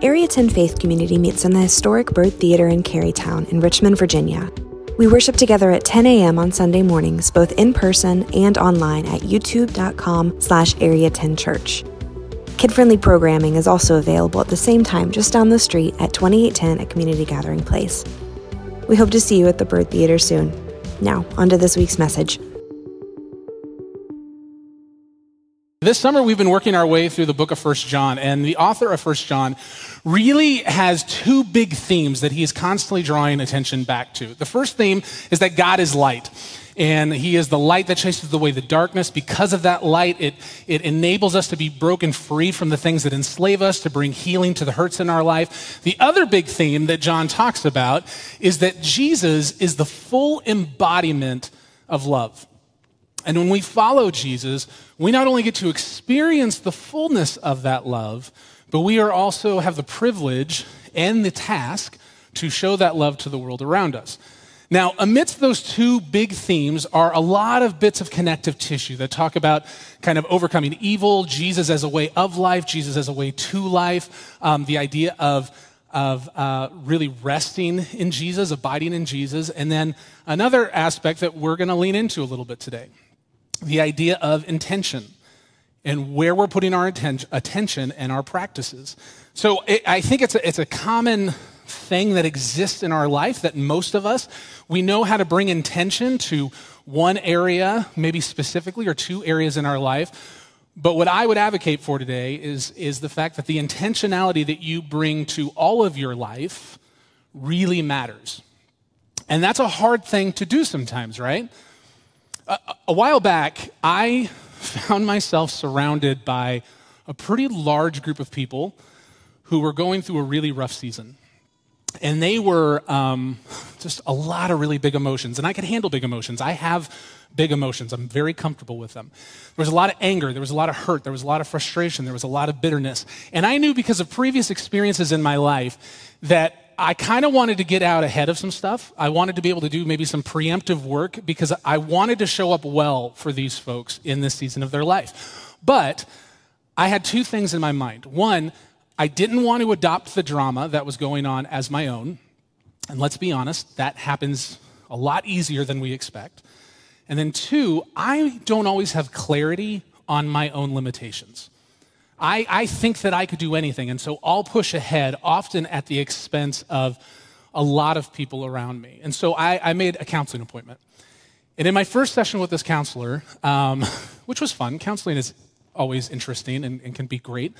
Area 10 Faith Community meets in the historic Byrd Theater in Carytown in Richmond, Virginia. We worship together at 10 a.m. on Sunday mornings, both in person and online at youtube.com slash area 10 church. Kid-friendly programming is also available at the same time just down the street at 2810 at Community Gathering Place. We hope to see you at the Byrd Theater soon. Now, on to this week's message. This summer, we've been working our way through the book of First John, and the author of First John really has two big themes that he is constantly drawing attention back to. The first theme is that God is light, and he is the light that chases away the darkness. Because of that light, it, it enables us to be broken free from the things that enslave us, to bring healing to the hurts in our life. The other big theme that John talks about is that Jesus is the full embodiment of love. And when we follow Jesus, we not only get to experience the fullness of that love, but we are also have the privilege and the task to show that love to the world around us. Now, amidst those two big themes are a lot of bits of connective tissue that talk about kind of overcoming evil, Jesus as a way of life, Jesus as a way to life, um, the idea of of uh, really resting in Jesus, abiding in Jesus, and then another aspect that we're going to lean into a little bit today the idea of intention and where we're putting our atten- attention and our practices. So it, I think it's a, it's a common thing that exists in our life that most of us, we know how to bring intention to one area, maybe specifically, or two areas in our life. But what I would advocate for today is, is the fact that the intentionality that you bring to all of your life really matters. And that's a hard thing to do sometimes, right? A, a while back, I found myself surrounded by a pretty large group of people who were going through a really rough season. And they were um, just a lot of really big emotions. And I can handle big emotions. I have big emotions. I'm very comfortable with them. There was a lot of anger. There was a lot of hurt. There was a lot of frustration. There was a lot of bitterness. And I knew because of previous experiences in my life that I kind of wanted to get out ahead of some stuff. I wanted to be able to do maybe some preemptive work because I wanted to show up well for these folks in this season of their life. But I had two things in my mind. One, I didn't want to adopt the drama that was going on as my own. And let's be honest, that happens a lot easier than we expect. And then two, I don't always have clarity on my own limitations. I, I think that I could do anything, and so I'll push ahead, often at the expense of a lot of people around me. And so I, I made a counseling appointment. And in my first session with this counselor, um, which was fun, counseling is always interesting and, and, can be great.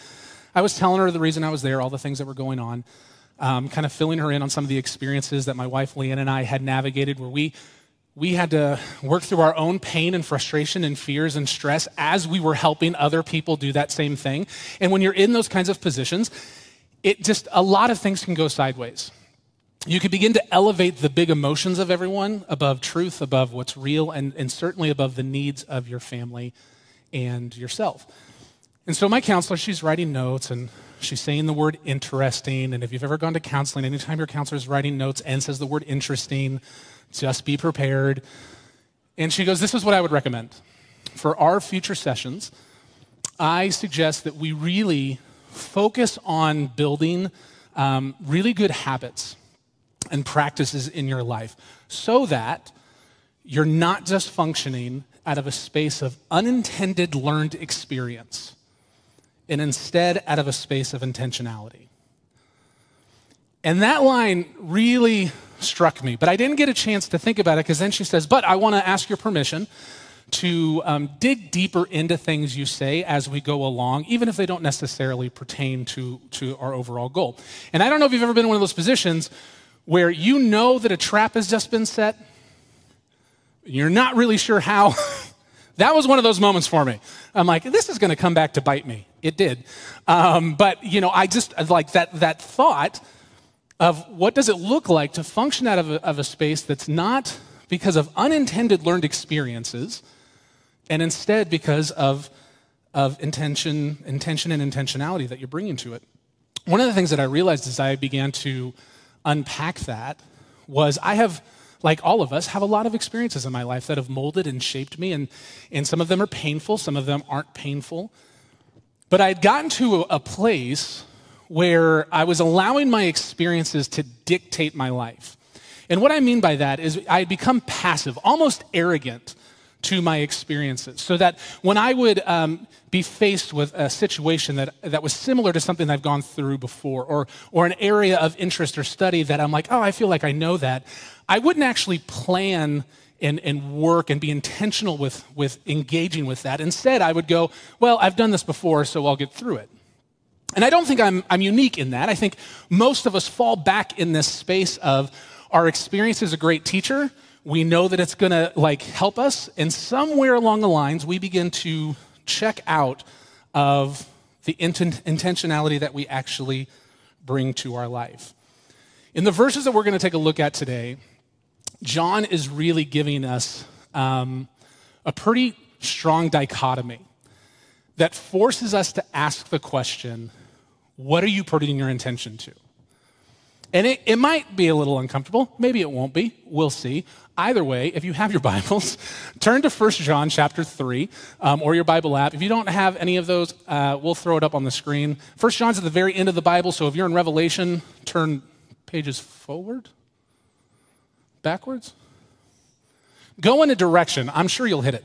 I was telling her the reason I was there, all the things that were going on, um, kind of filling her in on some of the experiences that my wife Leanne and I had navigated where we we had to work through our own pain and frustration and fears and stress as we were helping other people do that same thing. And when you're in those kinds of positions, it just, a lot of things can go sideways. You can begin to elevate the big emotions of everyone above truth, above what's real, and, and certainly above the needs of your family and yourself. And so, my counselor, she's writing notes and she's saying the word interesting. And if you've ever gone to counseling, anytime your counselor is writing notes and says the word interesting, just be prepared. And she goes, This is what I would recommend. For our future sessions, I suggest that we really focus on building um, really good habits and practices in your life so that you're not just functioning out of a space of unintended learned experience and instead out of a space of intentionality. And that line really struck me. But I didn't get a chance to think about it because then she says, But I want to ask your permission to um, dig deeper into things you say as we go along, even if they don't necessarily pertain to, to our overall goal. And I don't know if you've ever been in one of those positions where you know that a trap has just been set, you're not really sure how. that was one of those moments for me. I'm like, this is going to come back to bite me. It did. Um, but, you know, I just like that, that thought of what does it look like to function out of a, of a space that's not because of unintended learned experiences and instead because of, of intention, intention and intentionality that you're bringing to it. One of the things that I realized as I began to unpack that was I have, like all of us, have a lot of experiences in my life that have molded and shaped me, and, and some of them are painful, some of them aren't painful. But I had gotten to a place where I was allowing my experiences to dictate my life. And what I mean by that is I had become passive, almost arrogant to my experiences. So that when I would um, be faced with a situation that, that was similar to something I've gone through before, or, or an area of interest or study that I'm like, oh, I feel like I know that, I wouldn't actually plan and, and work and be intentional with, with engaging with that. Instead, I would go, well, I've done this before, so I'll get through it. And I don't think I'm, I'm unique in that. I think most of us fall back in this space of our experience is a great teacher. We know that it's going to like help us. And somewhere along the lines, we begin to check out of the inten- intentionality that we actually bring to our life. In the verses that we're going to take a look at today, John is really giving us um, a pretty strong dichotomy that forces us to ask the question what are you putting your intention to? And it, it might be a little uncomfortable. Maybe it won't be. We'll see. Either way, if you have your Bibles, turn to 1 John chapter 3 um, or your Bible app. If you don't have any of those, uh, we'll throw it up on the screen. 1 John's at the very end of the Bible, so if you're in Revelation, turn pages forward, backwards. Go in a direction. I'm sure you'll hit it.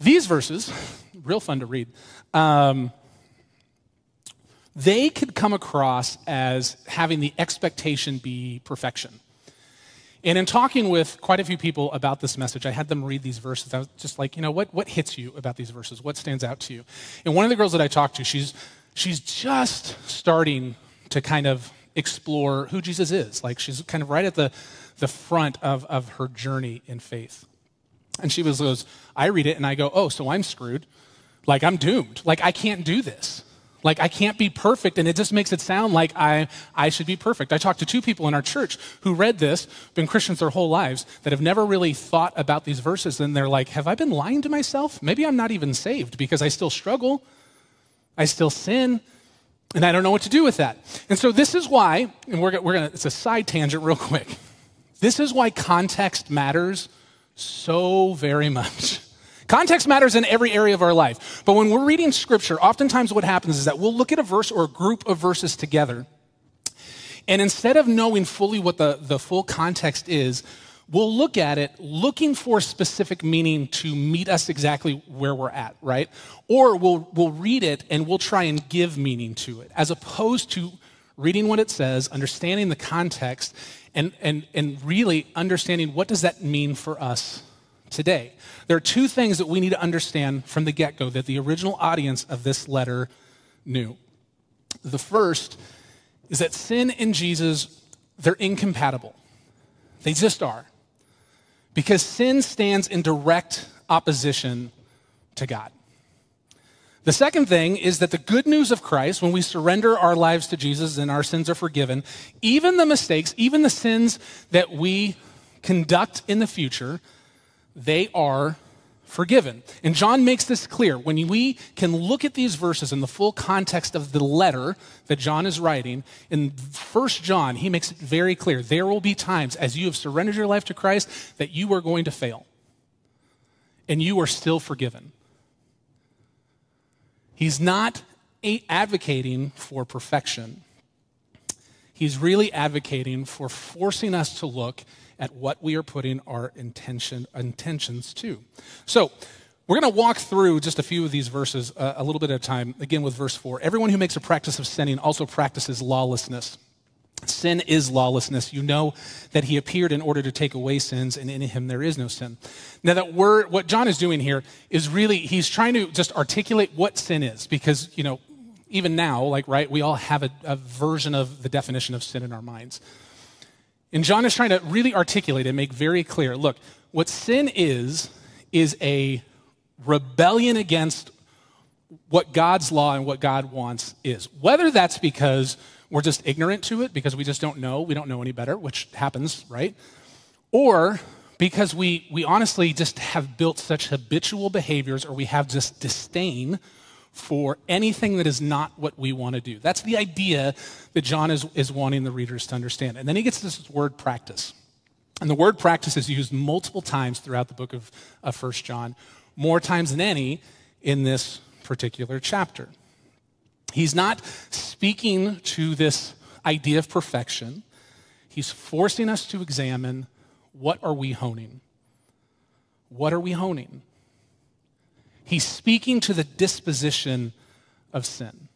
these verses, real fun to read. Um, they could come across as having the expectation be perfection. And in talking with quite a few people about this message, I had them read these verses. I was just like, you know, what, what hits you about these verses? What stands out to you? And one of the girls that I talked to, she's, she's just starting to kind of explore who Jesus is. Like she's kind of right at the, the front of, of her journey in faith. And she was goes, I read it and I go, oh, so I'm screwed. Like I'm doomed. Like I can't do this. Like, I can't be perfect, and it just makes it sound like I, I should be perfect. I talked to two people in our church who read this, been Christians their whole lives, that have never really thought about these verses, and they're like, Have I been lying to myself? Maybe I'm not even saved because I still struggle, I still sin, and I don't know what to do with that. And so, this is why, and we're, we're gonna, it's a side tangent real quick. This is why context matters so very much. Context matters in every area of our life. But when we're reading scripture, oftentimes what happens is that we'll look at a verse or a group of verses together. And instead of knowing fully what the, the full context is, we'll look at it looking for specific meaning to meet us exactly where we're at, right? Or we'll, we'll read it and we'll try and give meaning to it, as opposed to reading what it says, understanding the context, and, and, and really understanding what does that mean for us today. There are two things that we need to understand from the get go that the original audience of this letter knew. The first is that sin and Jesus, they're incompatible. They just are. Because sin stands in direct opposition to God. The second thing is that the good news of Christ, when we surrender our lives to Jesus and our sins are forgiven, even the mistakes, even the sins that we conduct in the future, they are forgiven. And John makes this clear. When we can look at these verses in the full context of the letter that John is writing, in First John, he makes it very clear there will be times as you have surrendered your life to Christ that you are going to fail. And you are still forgiven. He's not advocating for perfection. He's really advocating for forcing us to look at what we are putting our intention, intentions to. So, We're going to walk through just a few of these verses uh, a little bit at a time. Again, with verse 4. Everyone who makes a practice of sinning also practices lawlessness. Sin is lawlessness. You know that he appeared in order to take away sins, and in him there is no sin. Now, that word, what John is doing here is really, he's trying to just articulate what sin is, because, you know, even now, like, right, we all have a, a version of the definition of sin in our minds. And John is trying to really articulate and make very clear look, what sin is, is a rebellion against what God's law and what God wants is. Whether that's because we're just ignorant to it, because we just don't know, we don't know any better, which happens, right? Or because we, we honestly just have built such habitual behaviors or we have just disdain for anything that is not what we want to do. That's the idea that John is, is wanting the readers to understand. And then he gets this word practice. And the word practice is used multiple times throughout the book of, of 1 John more times than any in this particular chapter. He's not speaking to this idea of perfection. He's forcing us to examine what are we honing? What are we honing? He's speaking to the disposition of sin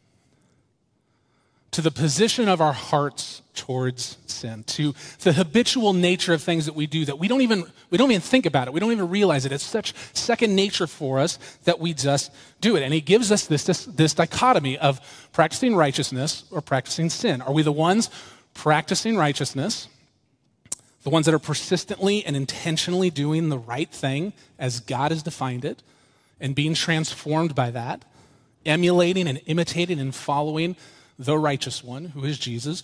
to the position of our hearts towards sin, to the habitual nature of things that we do that we don't even we don't even think about it. We don't even realize it. It's such second nature for us that we just do it. And he gives us this, this, this dichotomy of practicing righteousness or practicing sin. Are we the ones practicing righteousness? The ones that are persistently and intentionally doing the right thing as God has defined it and being transformed by that, emulating and imitating and following the righteous one, who is Jesus,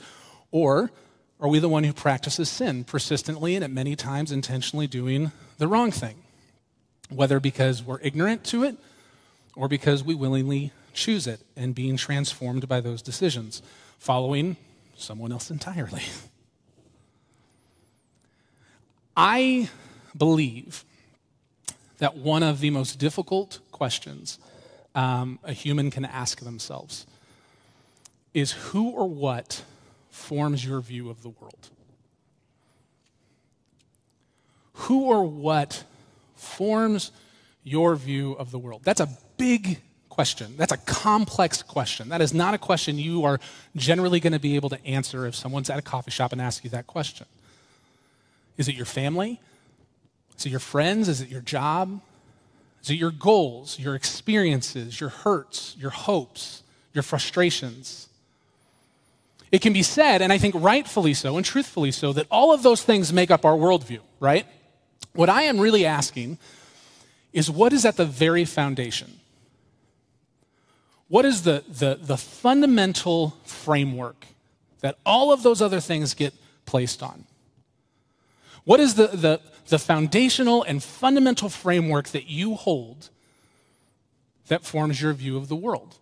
or are we the one who practices sin persistently and at many times intentionally doing the wrong thing? Whether because we're ignorant to it or because we willingly choose it and being transformed by those decisions, following someone else entirely. I believe that one of the most difficult questions um, a human can ask themselves is who or what forms your view of the world? Who or what forms your view of the world? That's a big question. That's a complex question. That is not a question you are generally going to be able to answer if someone's at a coffee shop and asks you that question. Is it your family? Is it your friends? Is it your job? Is it your goals, your experiences, your hurts, your hopes, your frustrations? It can be said, and I think rightfully so and truthfully so, that all of those things make up our worldview, right? What I am really asking is what is at the very foundation? What is the, the, the fundamental framework that all of those other things get placed on? What is the, the, the foundational and fundamental framework that you hold that forms your view of the world?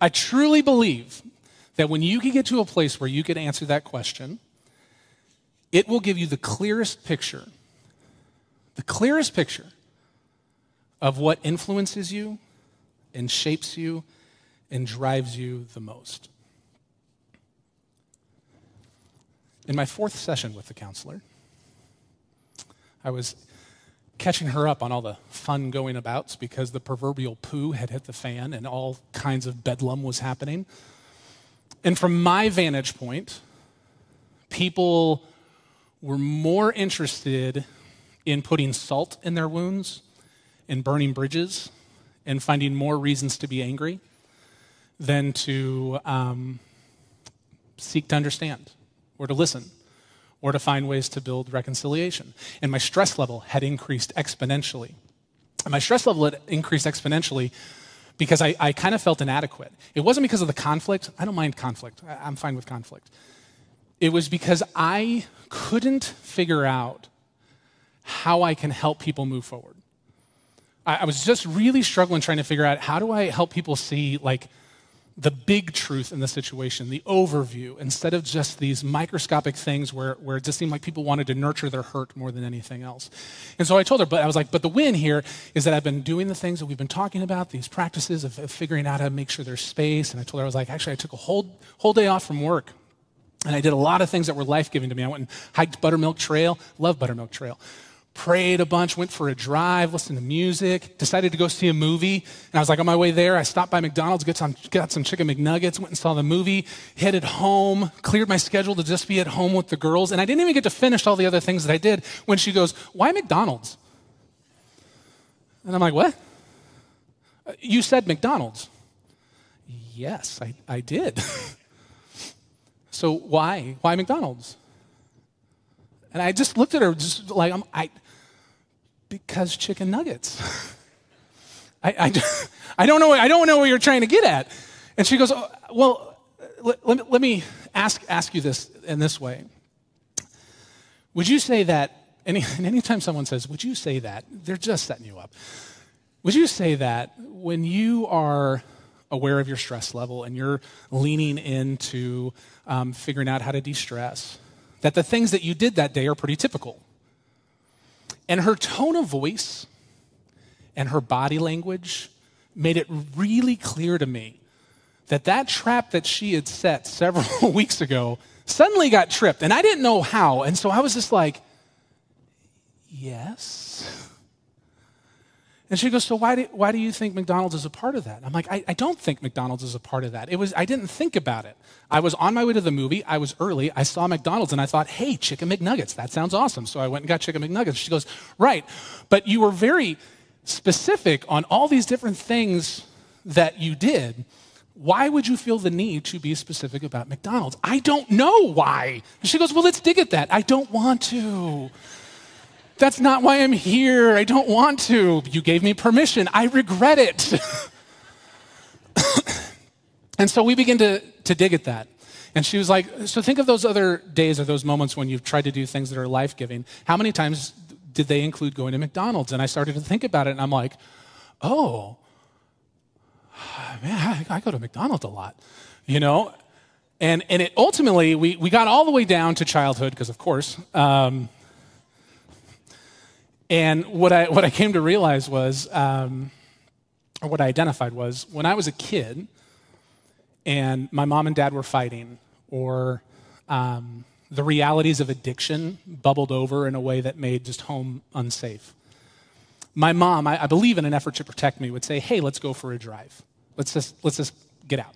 I truly believe that when you can get to a place where you can answer that question, it will give you the clearest picture, the clearest picture of what influences you and shapes you and drives you the most. In my fourth session with the counselor, I was catching her up on all the fun going abouts because the proverbial poo had hit the fan and all kinds of bedlam was happening. And from my vantage point, people were more interested in putting salt in their wounds and burning bridges and finding more reasons to be angry than to um, seek to understand or to listen or to find ways to build reconciliation. And my stress level had increased exponentially. And my stress level had increased exponentially because I, I kind of felt inadequate. It wasn't because of the conflict. I don't mind conflict, I'm fine with conflict. It was because I couldn't figure out how I can help people move forward. I, I was just really struggling trying to figure out how do I help people see, like, the big truth in the situation, the overview, instead of just these microscopic things where, where it just seemed like people wanted to nurture their hurt more than anything else. And so I told her, but I was like, but the win here is that I've been doing the things that we've been talking about, these practices of, of figuring out how to make sure there's space. And I told her, I was like, actually, I took a whole, whole day off from work. And I did a lot of things that were life giving to me. I went and hiked Buttermilk Trail, love Buttermilk Trail prayed a bunch, went for a drive, listened to music, decided to go see a movie. And I was like, on my way there, I stopped by McDonald's, got some, got some chicken McNuggets, went and saw the movie, headed home, cleared my schedule to just be at home with the girls. And I didn't even get to finish all the other things that I did when she goes, Why McDonald's? And I'm like, What? Uh, you said McDonald's. Yes, I, I did. so why? Why McDonald's? And I just looked at her, just like, I'm, I, because chicken nuggets. I, I, I, don't know, I don't know what you're trying to get at. And she goes, oh, Well, let, let, me ask, ask you this in this way. Would you say that, any, anytime someone says, Would you say that? They're just setting you up. Would you say that when you are aware of your stress level and you're leaning into um, figuring out how to de stress, that the things that you did that day are pretty typical? And her tone of voice and her body language made it really clear to me that that trap that she had set several weeks ago suddenly got tripped. And I didn't know how. And so I was just like, yes. And she goes, So why do, why do you think McDonald's is a part of that? I'm like, I, I, don't think McDonald's is a part of that. It was, I didn't think about it. I was on my way to the movie. I was early. I saw McDonald's and I thought, hey, chicken McNuggets. That sounds awesome. So I went and got chicken McNuggets. She goes, Right. But you were very specific on all these different things that you did. Why would you feel the need to be specific about McDonald's? I don't know why. She goes, Well, let's dig at that. I don't want to. That's not why I'm here. I don't want to. You gave me permission. I regret it. and so we begin to, to dig at that. And she was like, So think of those other days or those moments when you've tried to do things that are life giving. How many times did they include going to McDonald's? And I started to think about it, and I'm like, Oh, man, I, I go to McDonald's a lot, you know? And, and it ultimately, we, we got all the way down to childhood, because of course, um, and what I, what I came to realize was, um, or what I identified was, when I was a kid and my mom and dad were fighting, or um, the realities of addiction bubbled over in a way that made just home unsafe. My mom, I, I believe in an effort to protect me, would say, hey, let's go for a drive. Let's just, let's just get out.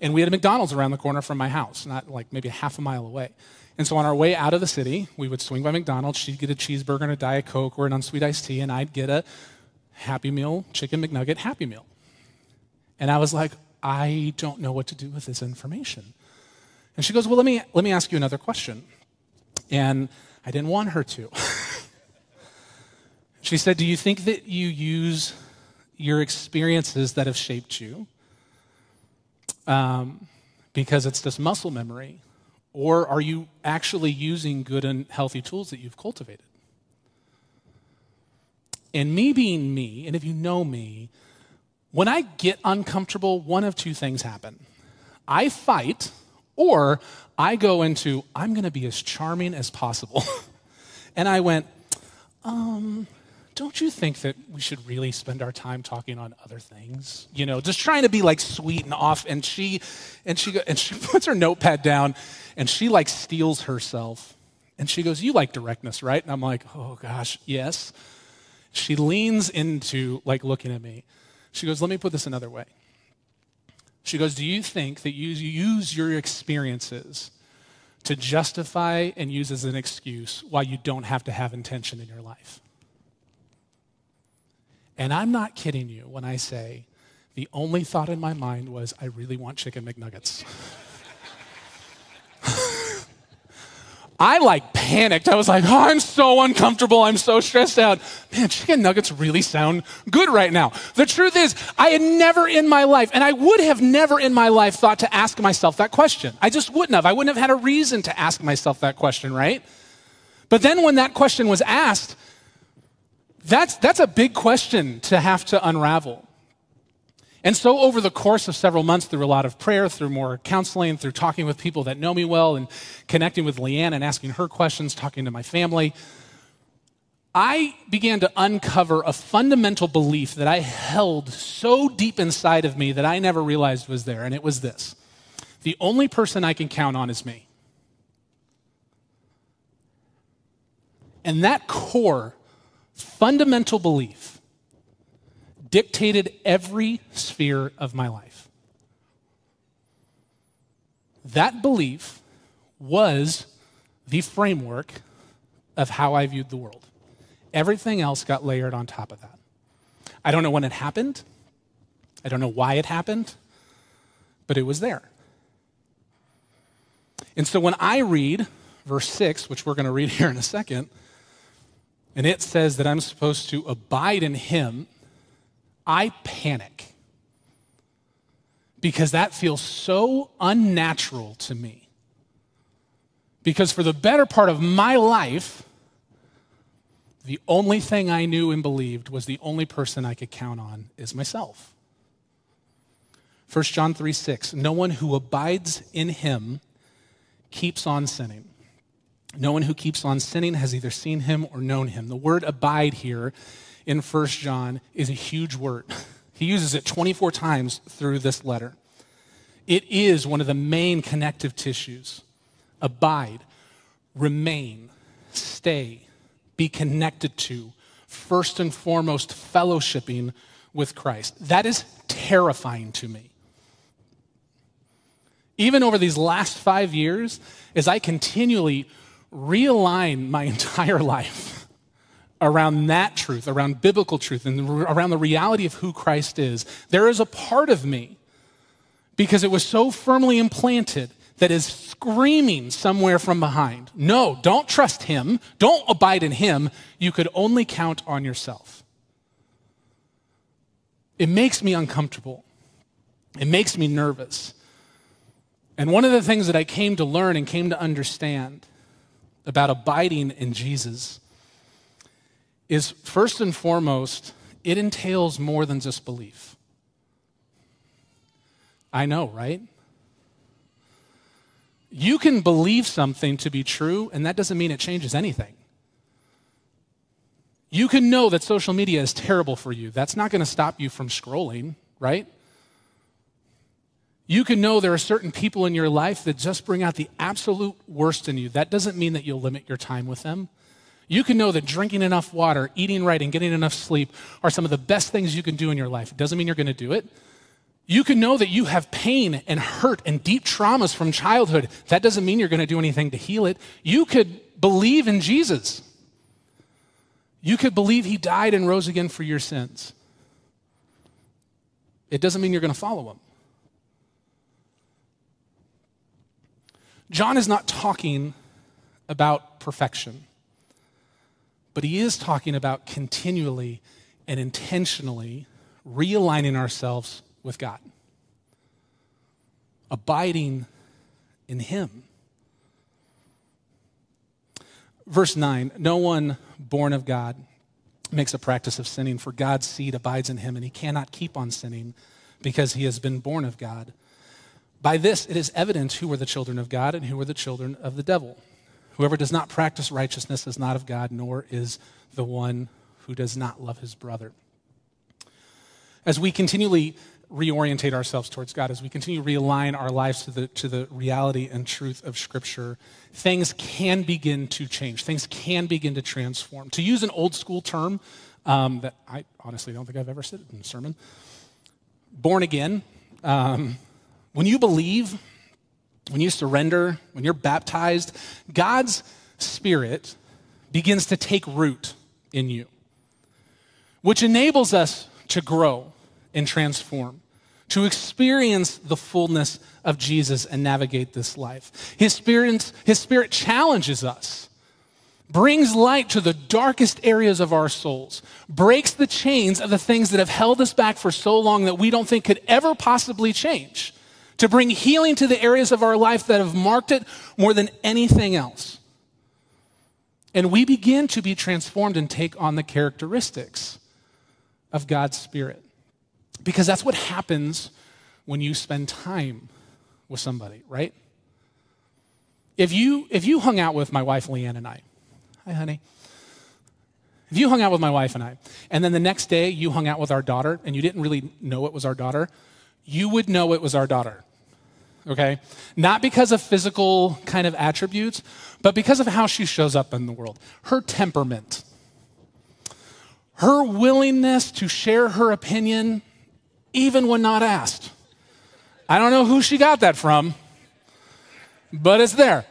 And we had a McDonald's around the corner from my house, not like maybe a half a mile away. And so on our way out of the city, we would swing by McDonald's. She'd get a cheeseburger and a Diet Coke or an unsweet iced tea, and I'd get a Happy Meal, chicken McNugget Happy Meal. And I was like, I don't know what to do with this information. And she goes, Well, let me, let me ask you another question. And I didn't want her to. she said, Do you think that you use your experiences that have shaped you um, because it's this muscle memory? Or are you actually using good and healthy tools that you've cultivated? And me being me, and if you know me, when I get uncomfortable, one of two things happen I fight, or I go into, I'm going to be as charming as possible. and I went, um, don't you think that we should really spend our time talking on other things? You know just trying to be like sweet and off and she and she and she puts her notepad down and she like steels herself. And she goes you like directness right? And i'm like oh gosh yes. She leans into like looking at me. She goes let me put this another way. She goes do you think that you use your experiences to justify and use as an excuse why you don't have to have intention in your life and I'm not kidding you when I say the only thought in my mind was, I really want chicken McNuggets. I like panicked. I was like, oh, I'm so uncomfortable. I'm so stressed out. Man, chicken nuggets really sound good right now. The truth is, I had never in my life, and I would have never in my life thought to ask myself that question. I just wouldn't have. I wouldn't have had a reason to ask myself that question, right? But then when that question was asked, that's, that's a big question to have to unravel. And so, over the course of several months, through a lot of prayer, through more counseling, through talking with people that know me well, and connecting with Leanne and asking her questions, talking to my family, I began to uncover a fundamental belief that I held so deep inside of me that I never realized was there. And it was this the only person I can count on is me. And that core, fundamental belief dictated every sphere of my life. That belief was the framework of how I viewed the world. Everything else got layered on top of that. I don't know when it happened. I don't know why it happened, but it was there. And so when I read verse 6, which we're going to read here in a second, and it says that I'm supposed to abide in him, I panic because that feels so unnatural to me. Because for the better part of my life, the only thing I knew and believed was the only person I could count on is myself. 1 John 3 6, no one who abides in him keeps on sinning. No one who keeps on sinning has either seen him or known him. The word abide here in 1 John is a huge word. He uses it 24 times through this letter. It is one of the main connective tissues. Abide, remain, stay, be connected to, first and foremost, fellowshipping with Christ. That is terrifying to me. Even over these last five years, as I continually realign my entire life around that truth, around biblical truth, and around the reality of who Christ is, there is a part of me, because it was so firmly implanted, that is screaming somewhere from behind No, don't trust him. Don't abide in him. You could only count on yourself. It makes me uncomfortable. It makes me nervous. And one of the things that I came to learn and came to understand about abiding in Jesus is first and foremost, it entails more than just belief. I know, right? You can believe something to be true, and that doesn't mean it changes anything. You can know that social media is terrible for you. That's not going to stop you from scrolling, right? You can know there are certain people in your life that just bring out the absolute worst in you. That doesn't mean that you'll limit your time with them. You can know that drinking enough water, eating right, and getting enough sleep are some of the best things you can do in your life. It doesn't mean you're going to do it. You can know that you have pain and hurt and deep traumas from childhood. That doesn't mean you're going to do anything to heal it. You could believe in Jesus. You could believe he died and rose again for your sins. It doesn't mean you're going to follow him. John is not talking about perfection, but he is talking about continually and intentionally realigning ourselves with God, abiding in him. Verse 9 No one born of God makes a practice of sinning, for God's seed abides in him, and he cannot keep on sinning because he has been born of God. By this it is evident who are the children of God and who are the children of the devil. Whoever does not practice righteousness is not of God, nor is the one who does not love his brother. As we continually reorientate ourselves towards God, as we continue to realign our lives to the, to the reality and truth of Scripture, things can begin to change. Things can begin to transform. To use an old school term um, that I honestly don't think I've ever said in a sermon, born again. Um, when you believe, when you surrender, when you're baptized, God's Spirit begins to take root in you, which enables us to grow and transform, to experience the fullness of Jesus and navigate this life. His spirit, his spirit challenges us, brings light to the darkest areas of our souls, breaks the chains of the things that have held us back for so long that we don't think could ever possibly change to bring healing to the areas of our life that have marked it more than anything else. And we begin to be transformed and take on the characteristics of God's Spirit. Because that's what happens when you spend time with somebody, right? If you, if you hung out with my wife, Leanne, and I, hi, honey. If you hung out with my wife and I, and then the next day you hung out with our daughter and you didn't really know it was our daughter, you would know it was our daughter. okay? Not because of physical kind of attributes, but because of how she shows up in the world. Her temperament, her willingness to share her opinion, even when not asked. I don't know who she got that from, but it's there.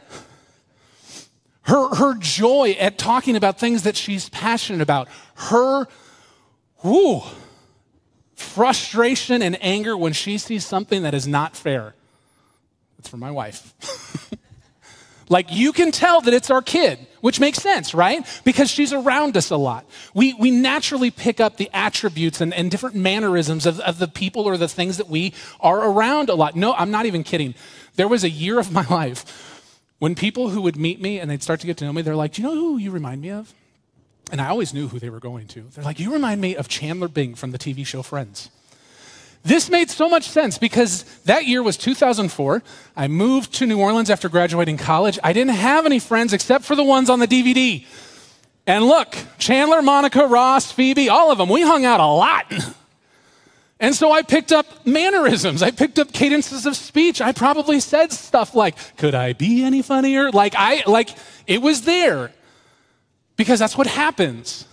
Her, her joy at talking about things that she's passionate about. Her, whoo, frustration and anger when she sees something that is not fair. That's for my wife. like you can tell that it's our kid, which makes sense, right? Because she's around us a lot. We, we naturally pick up the attributes and, and different mannerisms of, of the people or the things that we are around a lot. No, I'm not even kidding. There was a year of my life when people who would meet me and they'd start to get to know me, they're like, Do you know who you remind me of? And I always knew who they were going to. They're like, You remind me of Chandler Bing from the TV show Friends. This made so much sense because that year was 2004. I moved to New Orleans after graduating college. I didn't have any friends except for the ones on the DVD. And look, Chandler, Monica, Ross, Phoebe, all of them, we hung out a lot. And so I picked up mannerisms. I picked up cadences of speech. I probably said stuff like, could I be any funnier? Like I, like it was there because that's what happens.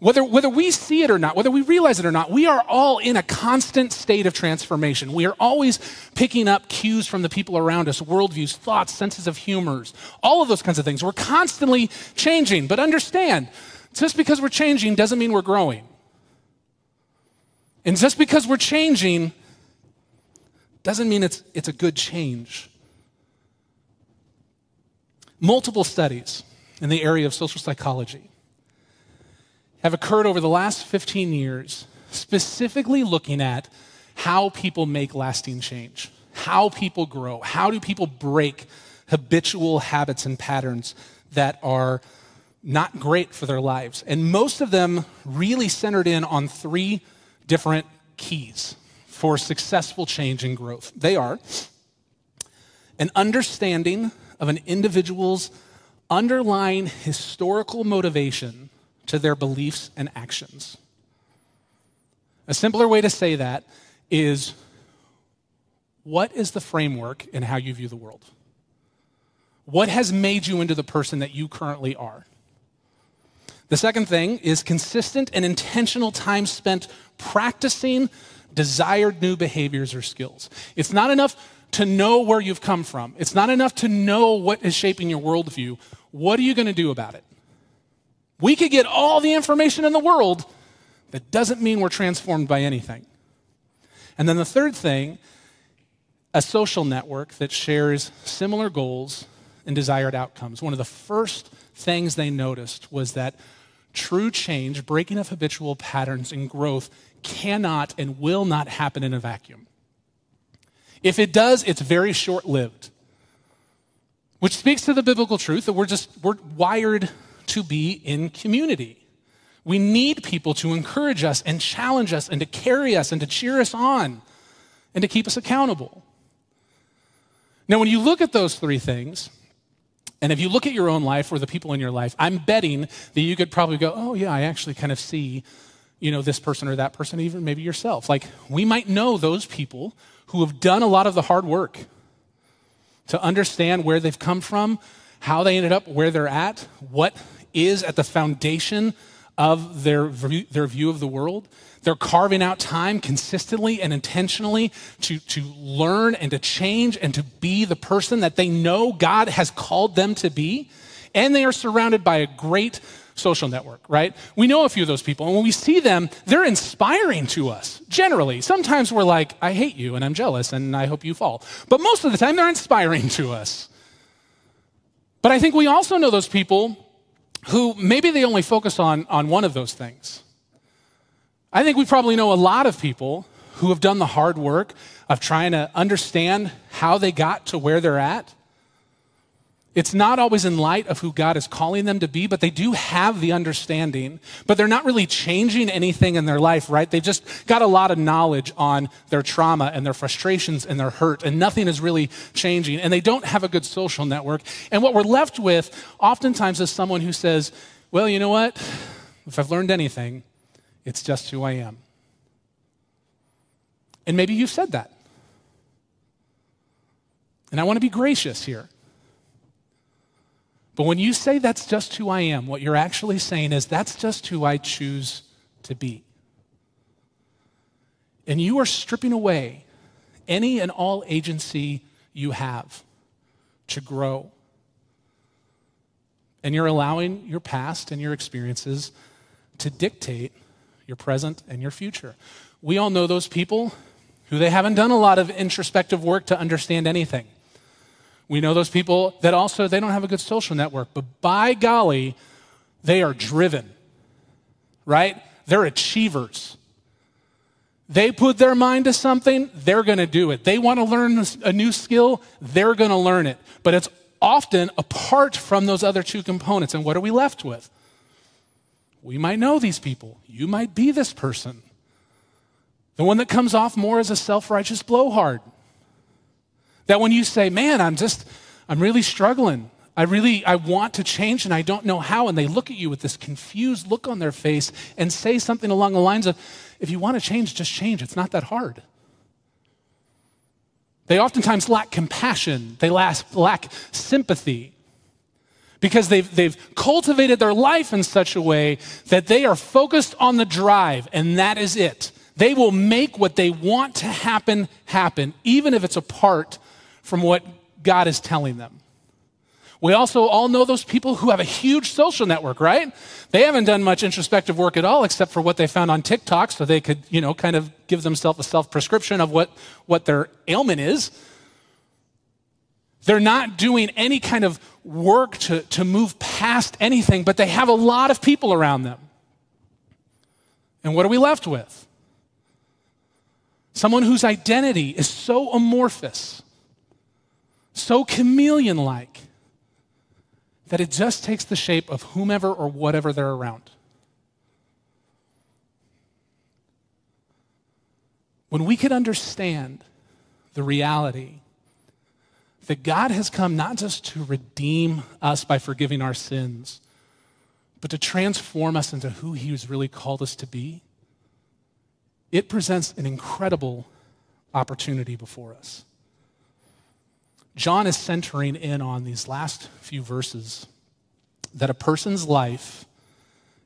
Whether, whether we see it or not, whether we realize it or not, we are all in a constant state of transformation. We are always picking up cues from the people around us, worldviews, thoughts, senses of humors, all of those kinds of things. We're constantly changing. But understand, just because we're changing doesn't mean we're growing. And just because we're changing doesn't mean it's, it's a good change. Multiple studies in the area of social psychology have occurred over the last 15 years, specifically looking at how people make lasting change, how people grow, how do people break habitual habits and patterns that are not great for their lives. And most of them really centered in on three different keys for successful change and growth. They are an understanding of an individual's underlying historical motivation to their beliefs and actions. A simpler way to say that is what is the framework in how you view the world? What has made you into the person that you currently are? The second thing is consistent and intentional time spent practicing desired new behaviors or skills. It's not enough to know where you've come from, it's not enough to know what is shaping your worldview. What are you going to do about it? We could get all the information in the world, that doesn't mean we're transformed by anything. And then the third thing, a social network that shares similar goals and desired outcomes. One of the first things they noticed was that true change, breaking of habitual patterns, and growth cannot and will not happen in a vacuum. If it does, it's very short lived. Which speaks to the biblical truth that we're just we're wired to be in community. We need people to encourage us and challenge us and to carry us and to cheer us on and to keep us accountable. Now, when you look at those three things, and if you look at your own life or the people in your life, I'm betting that you could probably go, oh, yeah, I actually kind of see, you know, this person or that person, even maybe yourself. Like, we might know those people who have done a lot of the hard work to understand where they've come from, how they ended up where they're at, what is at the foundation of their, their view of the world. They're carving out time consistently and intentionally to, to learn and to change and to be the person that they know God has called them to be. And they are surrounded by a great social network, right? We know a few of those people. And when we see them, they're inspiring to us, generally. Sometimes we're like, I hate you and I'm jealous and I hope you fall. But most of the time, they're inspiring to us. But I think we also know those people who maybe they only focus on, on one of those things. I think we probably know a lot of people who have done the hard work of trying to understand how they got to where they're at. It's not always in light of who God is calling them to be, but they do have the understanding, but they're not really changing anything in their life, right? They've just got a lot of knowledge on their trauma and their frustrations and their hurt, and nothing is really changing. And they don't have a good social network. And what we're left with oftentimes is someone who says, well, you know what? If I've learned anything, it's just who I am. And maybe you've said that. And I want to be gracious here. But when you say that's just who I am, what you're actually saying is that's just who I choose to be. And you are stripping away any and all agency you have to grow. And you're allowing your past and your experiences to dictate your present and your future. We all know those people who they haven't done a lot of introspective work to understand anything. We know those people that also they don't have a good social network, but by golly, they are driven. Right? They're achievers. They put their mind to something, they're going to do it. They want to learn a new skill, they're going to learn it. But it's often apart from those other two components. And what are we left with? We might know these people. You might be this person. The one that comes off more as a self righteous blowhard. That when you say, man, I'm just, I'm really struggling. I really, I want to change and I don't know how. And they look at you with this confused look on their face and say something along the lines of, if you want to change, just change. It's not that hard. They oftentimes lack compassion, they lack, lack sympathy because they've, they've cultivated their life in such a way that they are focused on the drive, and that is it. They will make what they want to happen happen, even if it's a apart from what God is telling them. We also all know those people who have a huge social network, right? They haven't done much introspective work at all except for what they found on TikTok so they could, you know, kind of give themselves a self prescription of what, what their ailment is. They're not doing any kind of work to, to move past anything, but they have a lot of people around them. And what are we left with? Someone whose identity is so amorphous so chameleon like that it just takes the shape of whomever or whatever they're around. When we could understand the reality that God has come not just to redeem us by forgiving our sins, but to transform us into who He has really called us to be, it presents an incredible opportunity before us. John is centering in on these last few verses that a person's life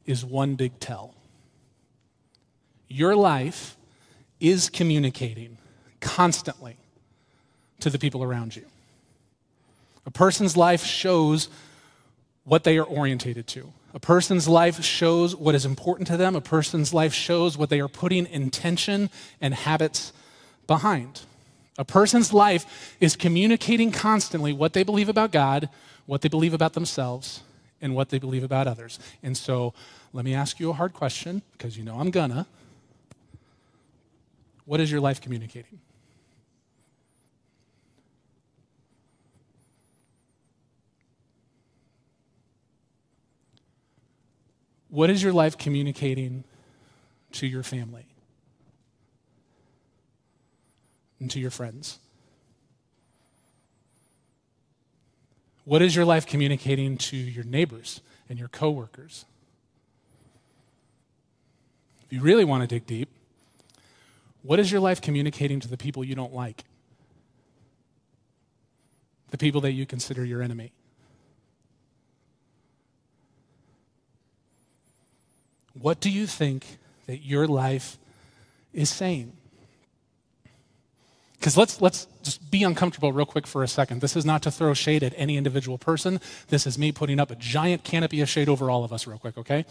is one big tell. Your life is communicating constantly to the people around you. A person's life shows what they are orientated to. A person's life shows what is important to them. A person's life shows what they are putting intention and habits behind. A person's life is communicating constantly what they believe about God, what they believe about themselves, and what they believe about others. And so let me ask you a hard question, because you know I'm gonna. What is your life communicating? What is your life communicating to your family? And to your friends? What is your life communicating to your neighbors and your coworkers? If you really want to dig deep, what is your life communicating to the people you don't like? The people that you consider your enemy? What do you think that your life is saying? Because let's, let's just be uncomfortable real quick for a second. This is not to throw shade at any individual person. This is me putting up a giant canopy of shade over all of us, real quick, okay?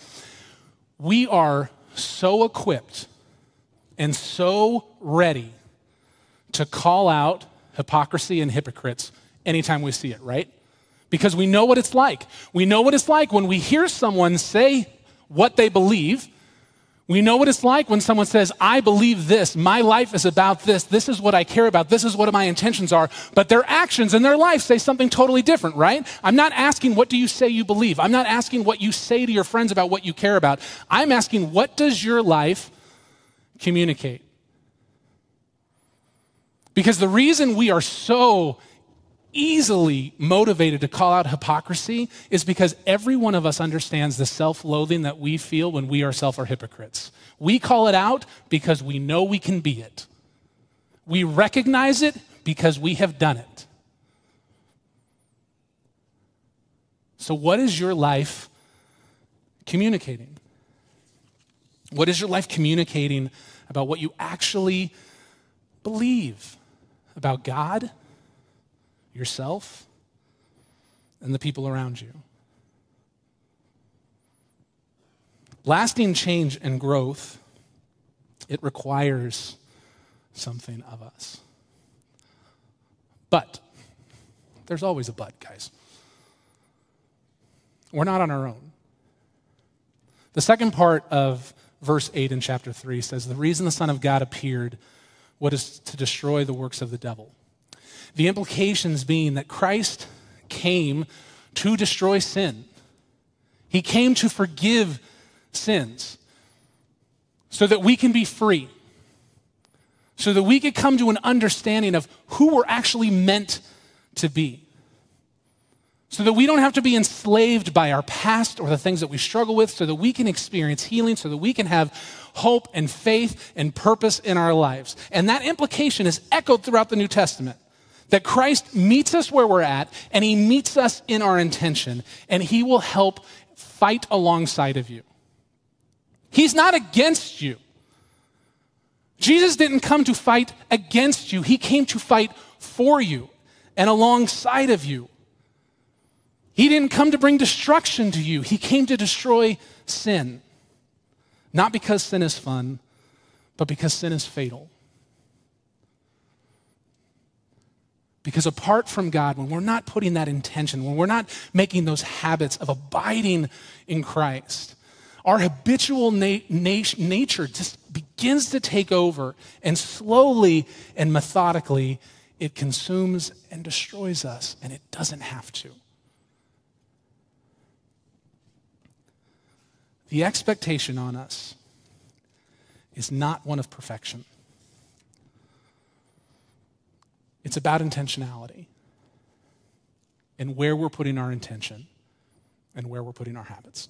We are so equipped and so ready to call out hypocrisy and hypocrites anytime we see it, right? Because we know what it's like. We know what it's like when we hear someone say what they believe we know what it's like when someone says, I believe this, my life is about this, this is what I care about, this is what my intentions are, but their actions and their life say something totally different, right? I'm not asking, what do you say you believe? I'm not asking what you say to your friends about what you care about. I'm asking, what does your life communicate? Because the reason we are so easily motivated to call out hypocrisy is because every one of us understands the self loathing that we feel when we ourselves are hypocrites. We call it out because we know we can be it. We recognize it because we have done it. So, what is your life communicating? What is your life communicating about what you actually believe about God? Yourself, and the people around you? Lasting change and growth, it requires something of us. But, there's always a but, guys. We're not on our own. The second part of verse 8 in chapter 3 says, The reason the Son of God appeared was to destroy the works of the devil. The implications being that Christ came to destroy sin, He came to forgive sins so that we can be free, so that we could come to an understanding of who we're actually meant to be. So that we don't have to be enslaved by our past or the things that we struggle with, so that we can experience healing, so that we can have hope and faith and purpose in our lives. And that implication is echoed throughout the New Testament that Christ meets us where we're at and he meets us in our intention, and he will help fight alongside of you. He's not against you. Jesus didn't come to fight against you, He came to fight for you and alongside of you. He didn't come to bring destruction to you, He came to destroy sin. Not because sin is fun, but because sin is fatal. Because apart from God, when we're not putting that intention, when we're not making those habits of abiding in Christ, our habitual na- na- nature just begins to take over, and slowly and methodically, it consumes and destroys us, and it doesn't have to. The expectation on us is not one of perfection. It's about intentionality and where we're putting our intention and where we're putting our habits.